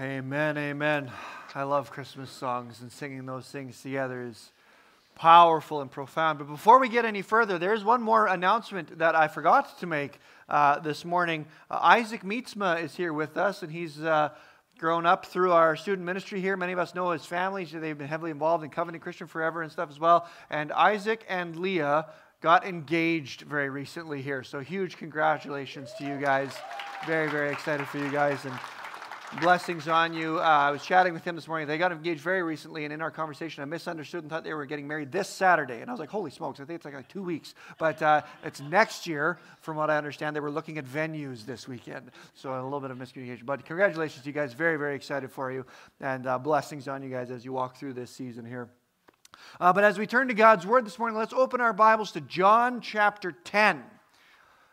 Amen, amen. I love Christmas songs and singing those things together is powerful and profound. But before we get any further, there's one more announcement that I forgot to make uh, this morning. Uh, Isaac Meetsma is here with us, and he's uh, grown up through our student ministry here. Many of us know his family. They've been heavily involved in Covenant Christian Forever and stuff as well. And Isaac and Leah got engaged very recently here. So huge congratulations to you guys. Very, very excited for you guys. And Blessings on you. Uh, I was chatting with him this morning. They got engaged very recently, and in our conversation, I misunderstood and thought they were getting married this Saturday. And I was like, holy smokes, I think it's like, like two weeks. But uh, it's next year, from what I understand. They were looking at venues this weekend. So a little bit of miscommunication. But congratulations to you guys. Very, very excited for you. And uh, blessings on you guys as you walk through this season here. Uh, but as we turn to God's Word this morning, let's open our Bibles to John chapter 10.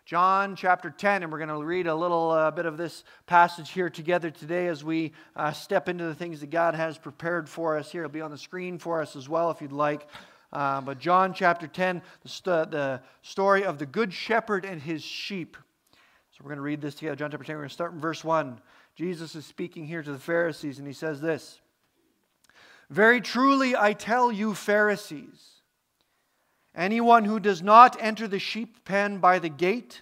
John chapter 10, and we're going to read a little uh, bit of this passage here together today as we uh, step into the things that God has prepared for us here. It'll be on the screen for us as well if you'd like. Uh, but John chapter 10, the, st- the story of the Good Shepherd and his sheep. So we're going to read this together. John chapter 10, we're going to start in verse 1. Jesus is speaking here to the Pharisees, and he says this Very truly I tell you, Pharisees, Anyone who does not enter the sheep pen by the gate,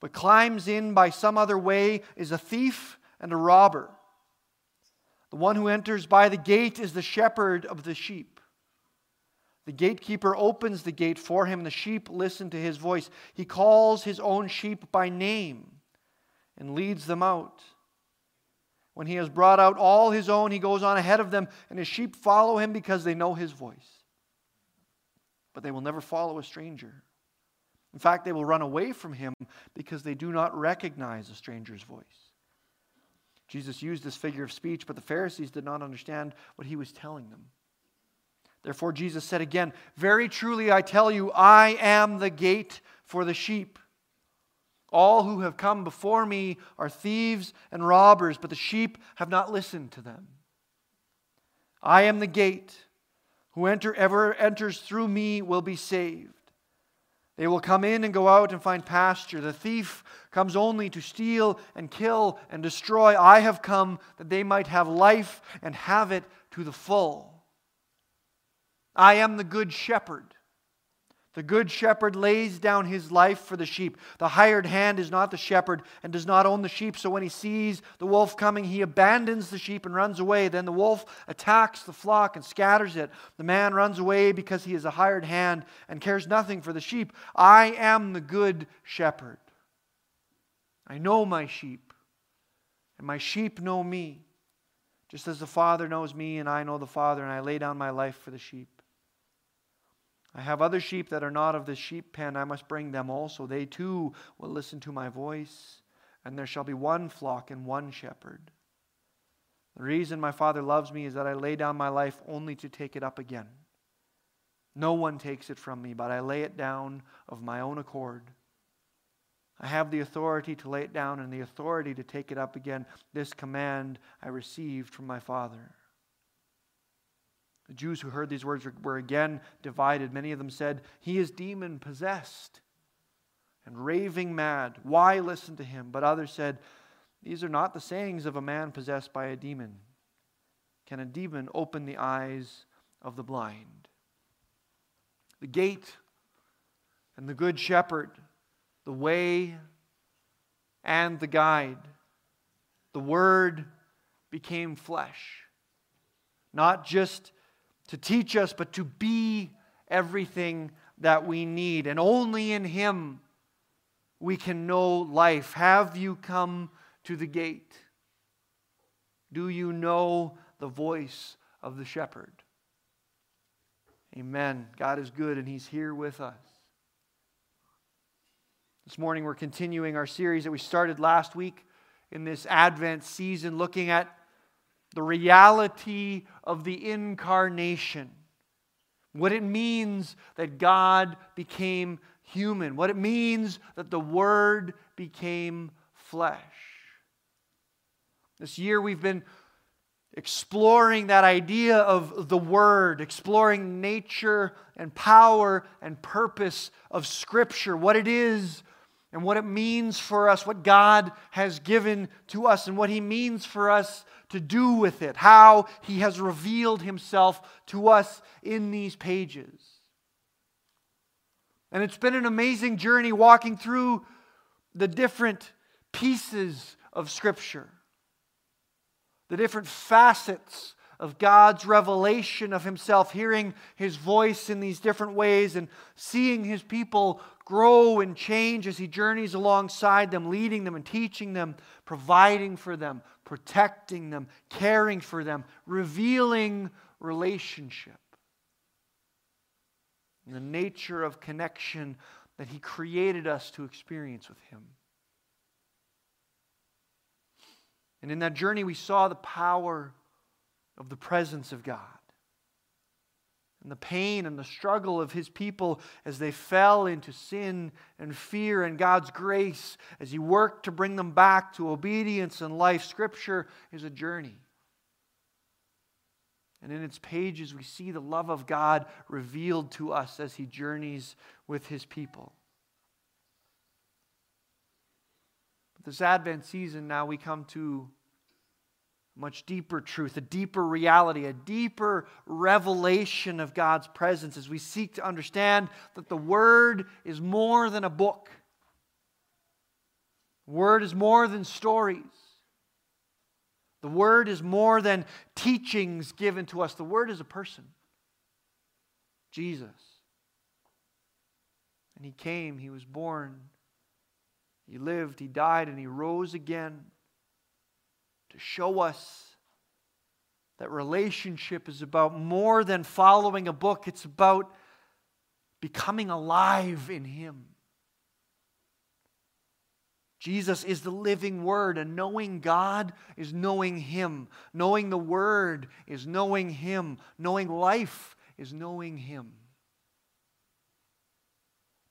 but climbs in by some other way, is a thief and a robber. The one who enters by the gate is the shepherd of the sheep. The gatekeeper opens the gate for him. The sheep listen to his voice. He calls his own sheep by name and leads them out. When he has brought out all his own, he goes on ahead of them, and his sheep follow him because they know his voice but they will never follow a stranger. In fact, they will run away from him because they do not recognize a stranger's voice. Jesus used this figure of speech, but the Pharisees did not understand what he was telling them. Therefore, Jesus said again, Very truly I tell you, I am the gate for the sheep. All who have come before me are thieves and robbers, but the sheep have not listened to them. I am the gate. Whoever enters through me will be saved. They will come in and go out and find pasture. The thief comes only to steal and kill and destroy. I have come that they might have life and have it to the full. I am the good shepherd. The good shepherd lays down his life for the sheep. The hired hand is not the shepherd and does not own the sheep. So when he sees the wolf coming, he abandons the sheep and runs away. Then the wolf attacks the flock and scatters it. The man runs away because he is a hired hand and cares nothing for the sheep. I am the good shepherd. I know my sheep, and my sheep know me, just as the Father knows me, and I know the Father, and I lay down my life for the sheep. I have other sheep that are not of the sheep pen. I must bring them also. They too will listen to my voice, and there shall be one flock and one shepherd. The reason my Father loves me is that I lay down my life only to take it up again. No one takes it from me, but I lay it down of my own accord. I have the authority to lay it down and the authority to take it up again. This command I received from my Father. The Jews who heard these words were again divided. Many of them said, He is demon possessed and raving mad. Why listen to him? But others said, These are not the sayings of a man possessed by a demon. Can a demon open the eyes of the blind? The gate and the good shepherd, the way and the guide. The word became flesh. Not just to teach us, but to be everything that we need. And only in Him we can know life. Have you come to the gate? Do you know the voice of the shepherd? Amen. God is good and He's here with us. This morning we're continuing our series that we started last week in this Advent season, looking at the reality of the incarnation, what it means that God became human, what it means that the Word became flesh. This year we've been exploring that idea of the Word, exploring nature and power and purpose of Scripture, what it is and what it means for us, what God has given to us, and what He means for us to do with it, how He has revealed Himself to us in these pages. And it's been an amazing journey walking through the different pieces of Scripture, the different facets of God's revelation of Himself, hearing His voice in these different ways and seeing His people grow and change as He journeys alongside them, leading them and teaching them, providing for them, protecting them, caring for them, revealing relationship. And the nature of connection that He created us to experience with Him. And in that journey, we saw the power of the presence of God and the pain and the struggle of his people as they fell into sin and fear and God's grace as he worked to bring them back to obedience and life. Scripture is a journey. And in its pages, we see the love of God revealed to us as he journeys with his people. But this Advent season, now we come to much deeper truth, a deeper reality, a deeper revelation of God's presence as we seek to understand that the Word is more than a book. The Word is more than stories. The Word is more than teachings given to us. The Word is a person Jesus. And He came, He was born, He lived, He died, and He rose again to show us that relationship is about more than following a book, it's about becoming alive in Him. Jesus is the living Word, and knowing God is knowing Him. Knowing the Word is knowing Him. Knowing life is knowing Him.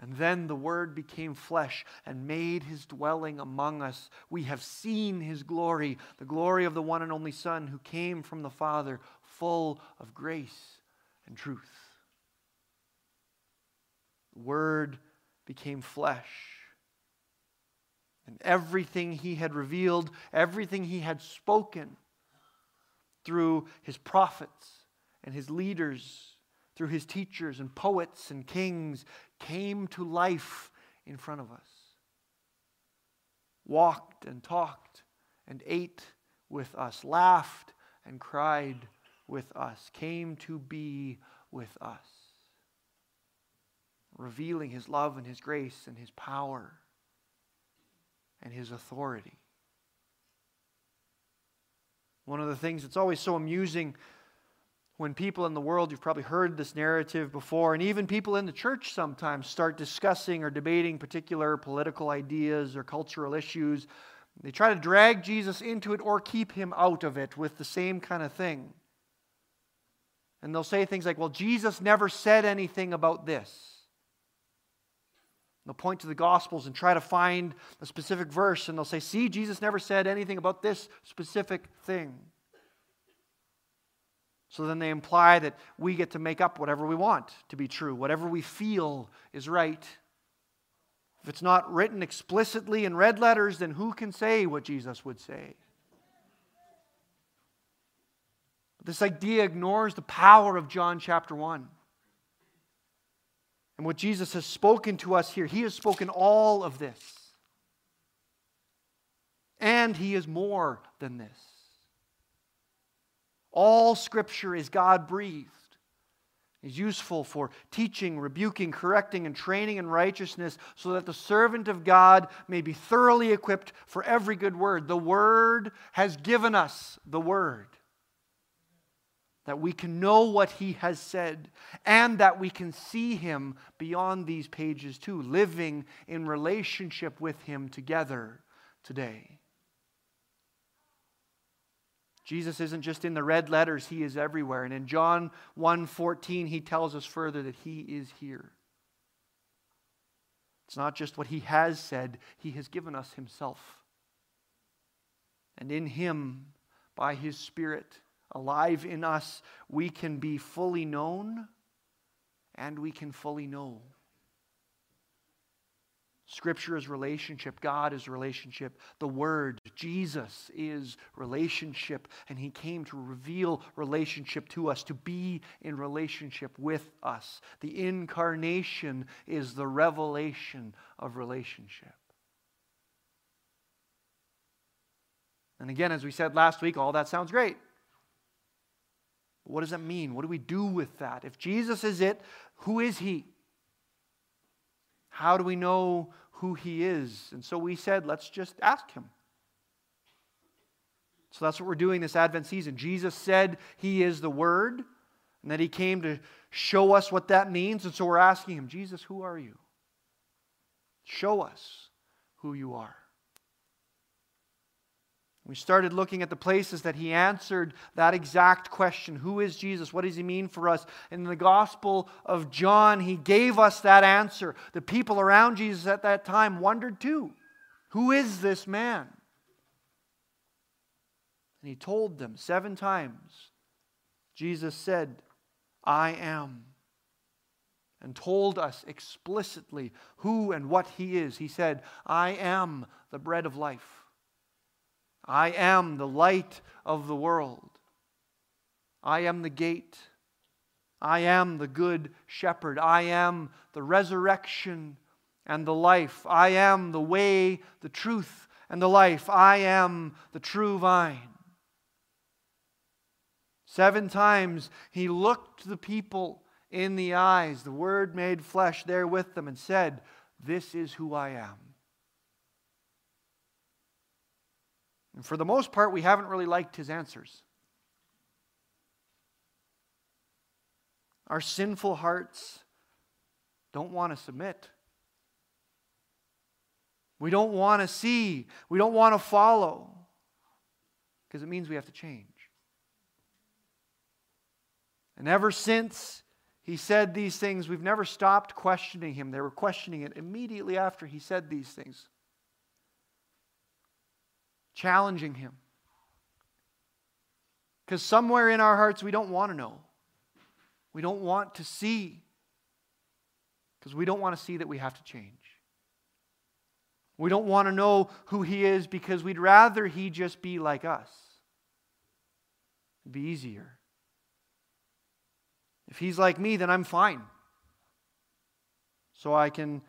And then the Word became flesh and made his dwelling among us. We have seen his glory, the glory of the one and only Son who came from the Father, full of grace and truth. The Word became flesh. And everything he had revealed, everything he had spoken through his prophets and his leaders, through his teachers and poets and kings, came to life in front of us, walked and talked and ate with us, laughed and cried with us, came to be with us, revealing his love and his grace and his power and his authority. One of the things that's always so amusing when people in the world, you've probably heard this narrative before, and even people in the church sometimes start discussing or debating particular political ideas or cultural issues. They try to drag Jesus into it or keep him out of it with the same kind of thing. And they'll say things like, well, Jesus never said anything about this. They'll point to the Gospels and try to find a specific verse, and they'll say, see, Jesus never said anything about this specific thing. So then they imply that we get to make up whatever we want to be true, whatever we feel is right. If it's not written explicitly in red letters, then who can say what Jesus would say? This idea ignores the power of John chapter 1. And what Jesus has spoken to us here, he has spoken all of this. And he is more than this. All scripture is God breathed. Is useful for teaching, rebuking, correcting, and training in righteousness, so that the servant of God may be thoroughly equipped for every good word. The Word has given us the Word that we can know what he has said and that we can see him beyond these pages too, living in relationship with him together today. Jesus isn't just in the red letters, he is everywhere. And in John 1:14 he tells us further that he is here. It's not just what he has said, he has given us himself. And in him by his spirit alive in us, we can be fully known and we can fully know. Scripture is relationship. God is relationship. The Word, Jesus, is relationship. And He came to reveal relationship to us, to be in relationship with us. The incarnation is the revelation of relationship. And again, as we said last week, all that sounds great. But what does that mean? What do we do with that? If Jesus is it, who is He? How do we know who he is. And so we said, let's just ask him. So that's what we're doing this Advent season. Jesus said he is the Word, and that he came to show us what that means. And so we're asking him, Jesus, who are you? Show us who you are. We started looking at the places that he answered that exact question Who is Jesus? What does he mean for us? In the Gospel of John, he gave us that answer. The people around Jesus at that time wondered too Who is this man? And he told them seven times. Jesus said, I am. And told us explicitly who and what he is. He said, I am the bread of life. I am the light of the world. I am the gate. I am the good shepherd. I am the resurrection and the life. I am the way, the truth, and the life. I am the true vine. Seven times he looked the people in the eyes, the Word made flesh there with them, and said, This is who I am. And for the most part, we haven't really liked his answers. Our sinful hearts don't want to submit. We don't want to see. We don't want to follow. Because it means we have to change. And ever since he said these things, we've never stopped questioning him. They were questioning it immediately after he said these things challenging Him. Because somewhere in our hearts, we don't want to know. We don't want to see. Because we don't want to see that we have to change. We don't want to know who He is because we'd rather He just be like us. It'd be easier. If He's like me, then I'm fine. So I can,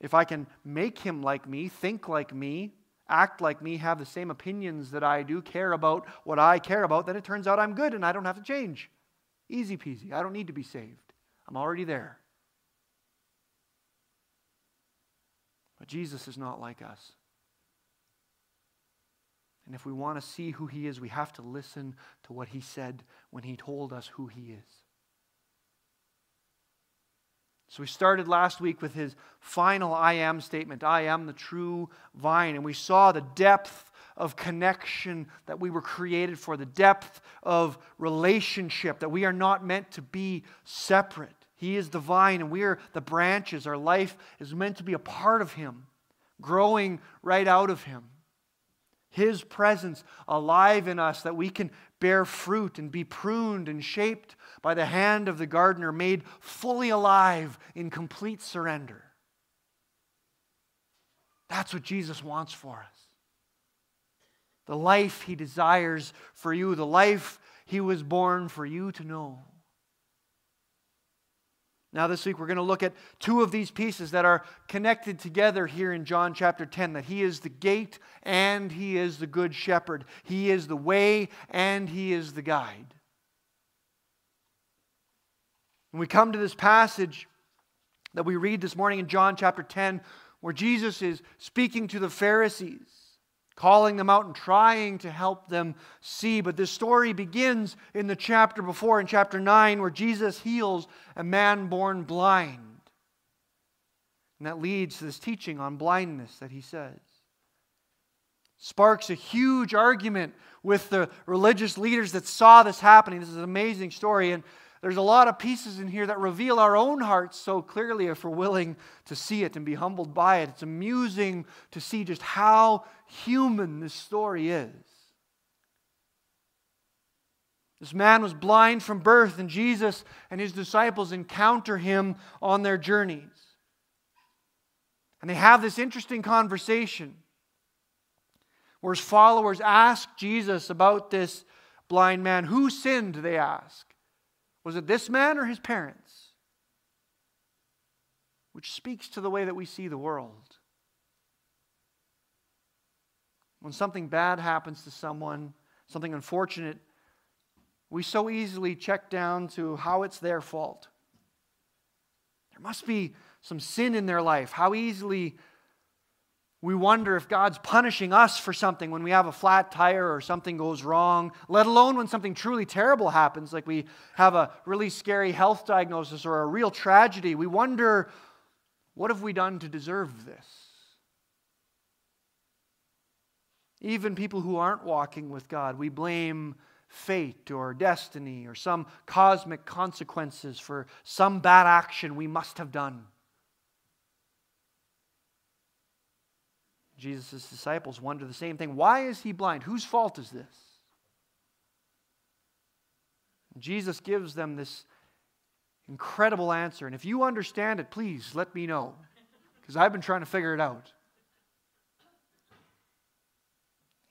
if I can make Him like me, think like me, act like me, have the same opinions that I do, care about what I care about, then it turns out I'm good and I don't have to change. Easy peasy. I don't need to be saved. I'm already there. But Jesus is not like us. And if we want to see who he is, we have to listen to what he said when he told us who he is. So we started last week with his final I am statement I am the true vine. And we saw the depth of connection that we were created for, the depth of relationship, that we are not meant to be separate. He is the vine and we are the branches. Our life is meant to be a part of him, growing right out of him. His presence alive in us that we can bear fruit and be pruned and shaped by the hand of the gardener, made fully alive in complete surrender. That's what Jesus wants for us. The life he desires for you, the life he was born for you to know. Now, this week, we're going to look at two of these pieces that are connected together here in John chapter 10 that He is the gate and He is the good shepherd. He is the way and He is the guide. When we come to this passage that we read this morning in John chapter 10, where Jesus is speaking to the Pharisees, calling them out and trying to help them see. But this story begins in the chapter before, in chapter 9, where Jesus heals a man born blind. And that leads to this teaching on blindness that he says. Sparks a huge argument with the religious leaders that saw this happening. This is an amazing story. And there's a lot of pieces in here that reveal our own hearts so clearly if we're willing to see it and be humbled by it. It's amusing to see just how human this story is. This man was blind from birth, and Jesus and his disciples encounter him on their journeys. And they have this interesting conversation where his followers ask Jesus about this blind man. Who sinned, they ask. Was it this man or his parents? Which speaks to the way that we see the world. When something bad happens to someone, something unfortunate, we so easily check down to how it's their fault. There must be some sin in their life. How easily we wonder if God's punishing us for something when we have a flat tire or something goes wrong, let alone when something truly terrible happens, like we have a really scary health diagnosis or a real tragedy. We wonder, what have we done to deserve this? Even people who aren't walking with God, we blame fate or destiny or some cosmic consequences for some bad action we must have done. Jesus' disciples wonder the same thing. Why is he blind? Whose fault is this? Jesus gives them this incredible answer. And if you understand it, please let me know, because I've been trying to figure it out.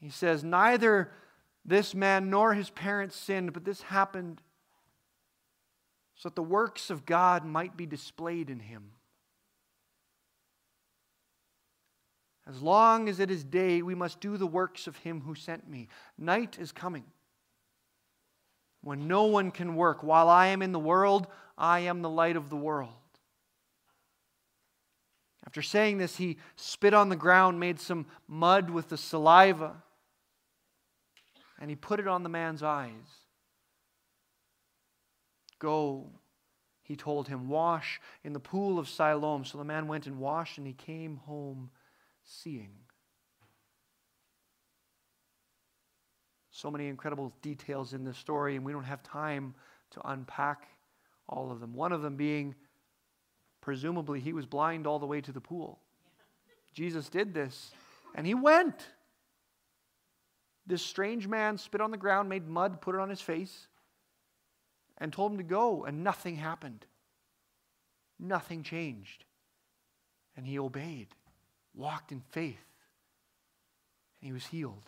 He says, Neither this man nor his parents sinned, but this happened so that the works of God might be displayed in him. As long as it is day, we must do the works of him who sent me. Night is coming when no one can work. While I am in the world, I am the light of the world. After saying this, he spit on the ground, made some mud with the saliva and he put it on the man's eyes. Go, he told him, wash in the pool of Siloam. So the man went and washed, and he came home seeing. So many incredible details in this story, and we don't have time to unpack all of them. One of them being, presumably, he was blind all the way to the pool. Jesus did this, and he went. This strange man spit on the ground, made mud, put it on his face, and told him to go, and nothing happened. Nothing changed. And he obeyed, walked in faith, and he was healed.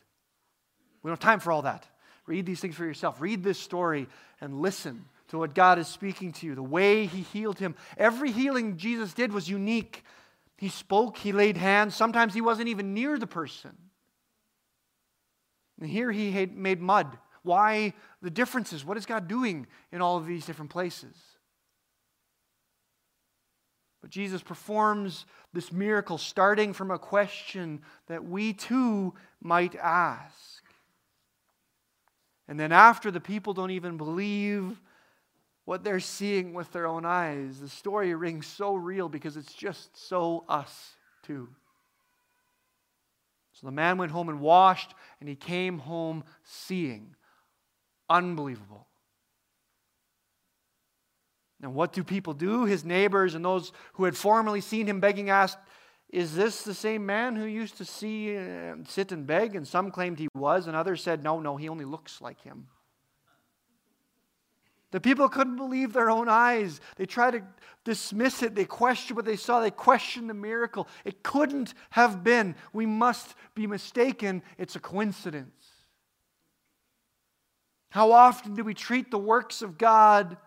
We don't have time for all that. Read these things for yourself. Read this story and listen to what God is speaking to you, the way He healed him. Every healing Jesus did was unique. He spoke, He laid hands. Sometimes He wasn't even near the person. And here he made mud. Why the differences? What is God doing in all of these different places? But Jesus performs this miracle starting from a question that we too might ask. And then, after the people don't even believe what they're seeing with their own eyes, the story rings so real because it's just so us too. So the man went home and washed, and he came home seeing. Unbelievable. And what do people do? His neighbors and those who had formerly seen him begging asked, Is this the same man who used to see uh, sit and beg? And some claimed he was, and others said, No, no, he only looks like him. The people couldn't believe their own eyes. They tried to dismiss it. They questioned what they saw. They questioned the miracle. It couldn't have been. We must be mistaken. It's a coincidence. How often do we treat the works of God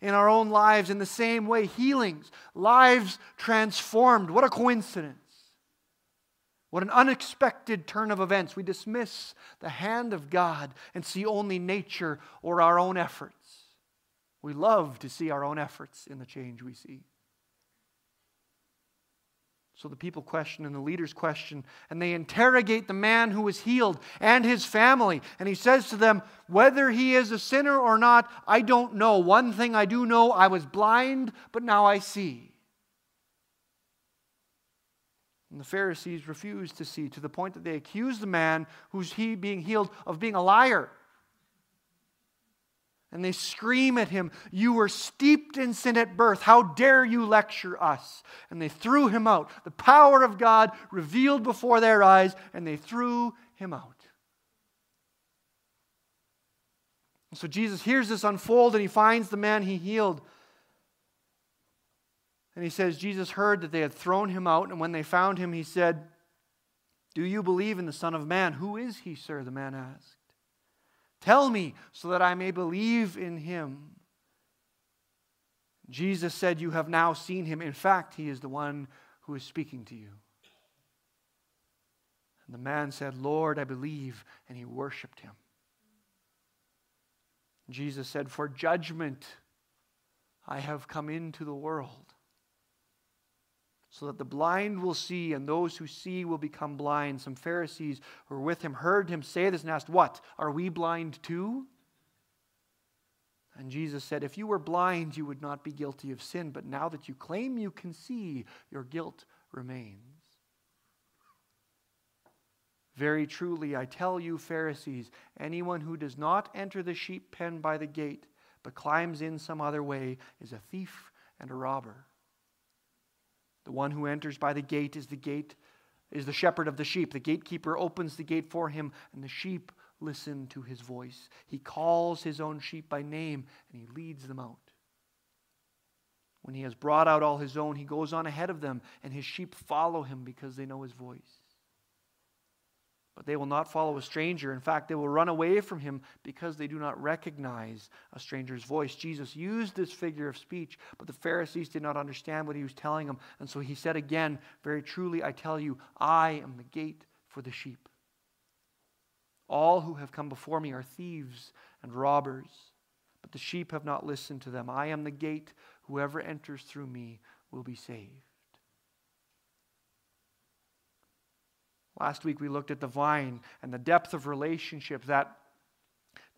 in our own lives in the same way? Healings, lives transformed. What a coincidence. What an unexpected turn of events. We dismiss the hand of God and see only nature or our own efforts. We love to see our own efforts in the change we see. So the people question and the leaders question, and they interrogate the man who was healed and his family. And he says to them, Whether he is a sinner or not, I don't know. One thing I do know I was blind, but now I see. And the Pharisees refused to see to the point that they accused the man who's he being healed of being a liar. And they scream at him, You were steeped in sin at birth. How dare you lecture us? And they threw him out. The power of God revealed before their eyes, and they threw him out. So Jesus hears this unfold and he finds the man he healed. And he says, Jesus heard that they had thrown him out, and when they found him, he said, Do you believe in the Son of Man? Who is he, sir? The man asked. Tell me so that I may believe in him. Jesus said, You have now seen him. In fact, he is the one who is speaking to you. And the man said, Lord, I believe. And he worshiped him. Jesus said, For judgment I have come into the world so that the blind will see and those who see will become blind. Some Pharisees who were with him heard him say this and asked, What? Are we blind too? And Jesus said, If you were blind, you would not be guilty of sin, but now that you claim you can see, your guilt remains. Very truly, I tell you, Pharisees, anyone who does not enter the sheep pen by the gate, but climbs in some other way, is a thief and a robber. The one who enters by the gate is the gate is the shepherd of the sheep. The gatekeeper opens the gate for him, and the sheep listen to his voice. He calls his own sheep by name, and he leads them out. When he has brought out all his own, he goes on ahead of them, and his sheep follow him because they know his voice. But they will not follow a stranger. In fact, they will run away from him because they do not recognize a stranger's voice. Jesus used this figure of speech, but the Pharisees did not understand what he was telling them. And so he said again, Very truly, I tell you, I am the gate for the sheep. All who have come before me are thieves and robbers, but the sheep have not listened to them. I am the gate. Whoever enters through me will be saved. Last week we looked at the vine and the depth of relationship, that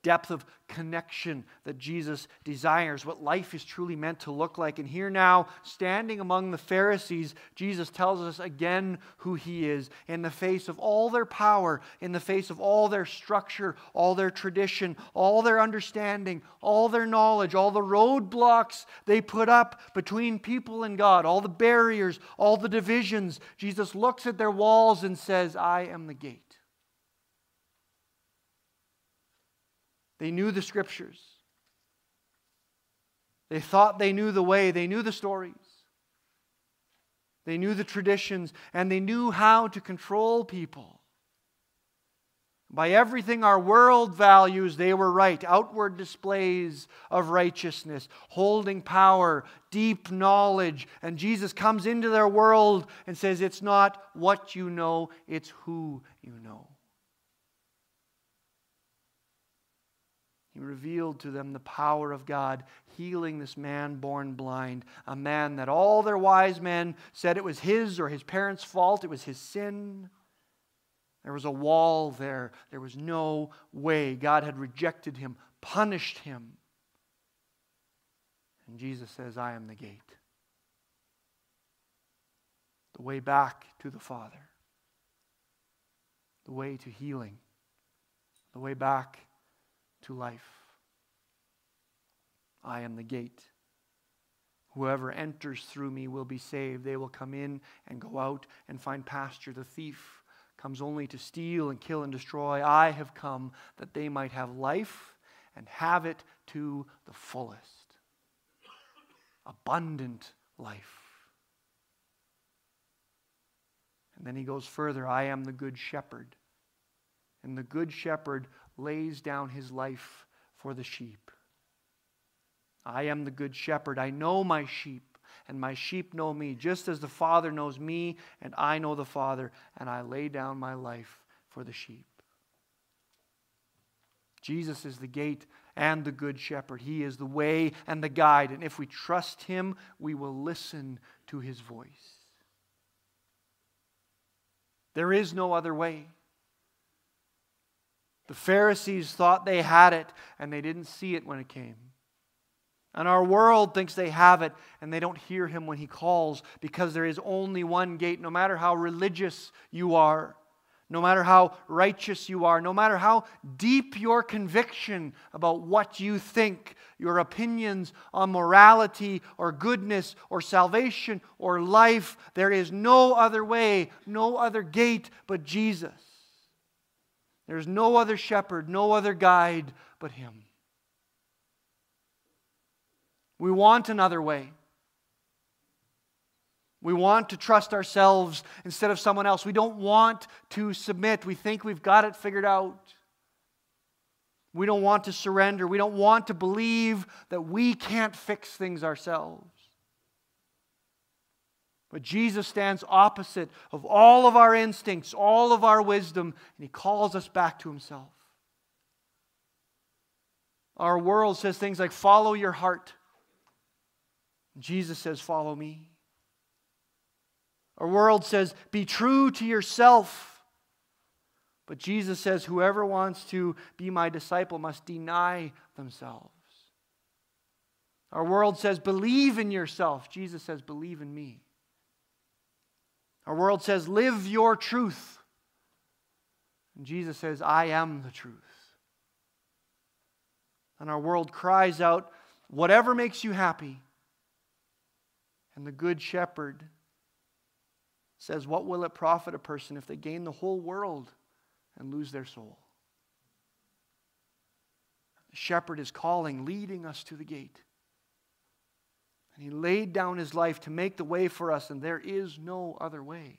depth of connection that Jesus desires, what life is truly meant to look like. And here now, standing among the Pharisees, Jesus tells us again who he is in the face of all their power, in the face of all their structure, all their tradition, all their understanding, all their knowledge, all the roadblocks they put up between people and God, all the barriers, all the divisions. Jesus looks at their walls and says, I am the gate. They knew the scriptures. They thought they knew the way, they knew the stories. They knew the traditions, and they knew how to control people. By everything our world values, they were right. Outward displays of righteousness, holding power, deep knowledge. And Jesus comes into their world and says, It's not what you know, it's who you know. He revealed to them the power of God, healing this man born blind, a man that all their wise men said it was his or his parents' fault, it was his sin. There was a wall there. There was no way. God had rejected him, punished him. And Jesus says, I am the gate. The way back to the Father, the way to healing, the way back to life. I am the gate. Whoever enters through me will be saved. They will come in and go out and find pasture. The thief comes only to steal and kill and destroy. I have come that they might have life and have it to the fullest. Abundant life. And then he goes further I am the good shepherd. And the good shepherd lays down his life for the sheep. I am the good shepherd. I know my sheep, and my sheep know me, just as the Father knows me, and I know the Father, and I lay down my life for the sheep. Jesus is the gate and the good shepherd. He is the way and the guide. And if we trust him, we will listen to his voice. There is no other way. The Pharisees thought they had it, and they didn't see it when it came. And our world thinks they have it, and they don't hear him when he calls because there is only one gate, no matter how religious you are, no matter how righteous you are, no matter how deep your conviction about what you think, your opinions on morality or goodness or salvation or life, there is no other way, no other gate but Jesus. There's no other shepherd, no other guide but Him. We want another way. We want to trust ourselves instead of someone else. We don't want to submit. We think we've got it figured out. We don't want to surrender. We don't want to believe that we can't fix things ourselves. But Jesus stands opposite of all of our instincts, all of our wisdom, and he calls us back to himself. Our world says things like, follow your heart. Jesus says, follow me. Our world says, be true to yourself. But Jesus says, whoever wants to be my disciple must deny themselves. Our world says, believe in yourself. Jesus says, believe in me. Our world says, live your truth. And Jesus says, I am the truth. And our world cries out, whatever makes you happy. And the Good Shepherd says, What will it profit a person if they gain the whole world and lose their soul? The shepherd is calling, leading us to the gate. And he laid down his life to make the way for us, and there is no other way.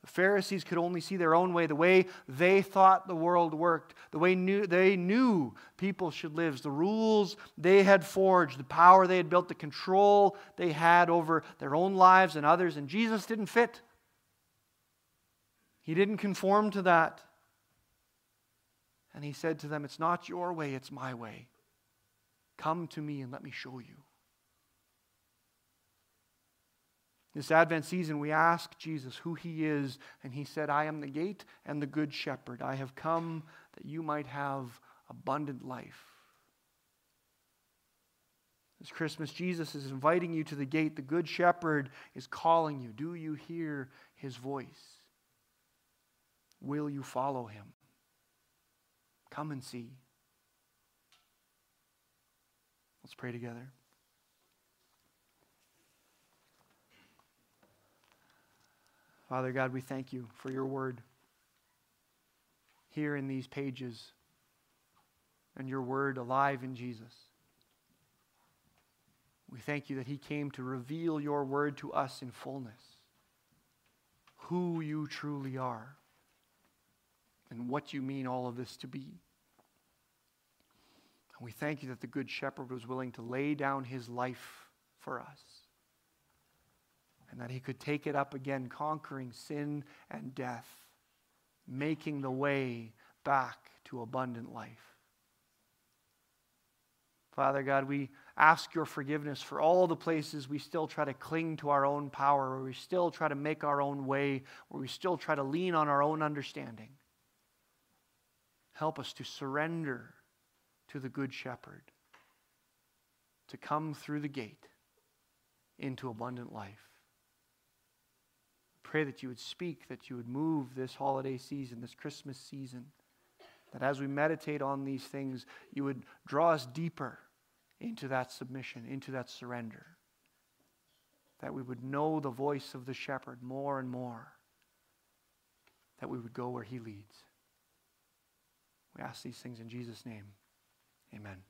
The Pharisees could only see their own way, the way they thought the world worked, the way knew, they knew people should live, the rules they had forged, the power they had built, the control they had over their own lives and others, and Jesus didn't fit. He didn't conform to that. And he said to them, It's not your way, it's my way. Come to me and let me show you. This Advent season, we ask Jesus who he is, and he said, I am the gate and the good shepherd. I have come that you might have abundant life. This Christmas, Jesus is inviting you to the gate. The good shepherd is calling you. Do you hear his voice? Will you follow him? Come and see. Let's pray together. Father God, we thank you for your word here in these pages and your word alive in Jesus. We thank you that he came to reveal your word to us in fullness, who you truly are, and what you mean all of this to be. We thank you that the Good Shepherd was willing to lay down his life for us and that he could take it up again, conquering sin and death, making the way back to abundant life. Father God, we ask your forgiveness for all the places we still try to cling to our own power, where we still try to make our own way, where we still try to lean on our own understanding. Help us to surrender to the Good Shepherd, to come through the gate into abundant life pray that you would speak, that you would move this holiday season, this Christmas season. That as we meditate on these things, you would draw us deeper into that submission, into that surrender. That we would know the voice of the shepherd more and more. That we would go where he leads. We ask these things in Jesus' name. Amen.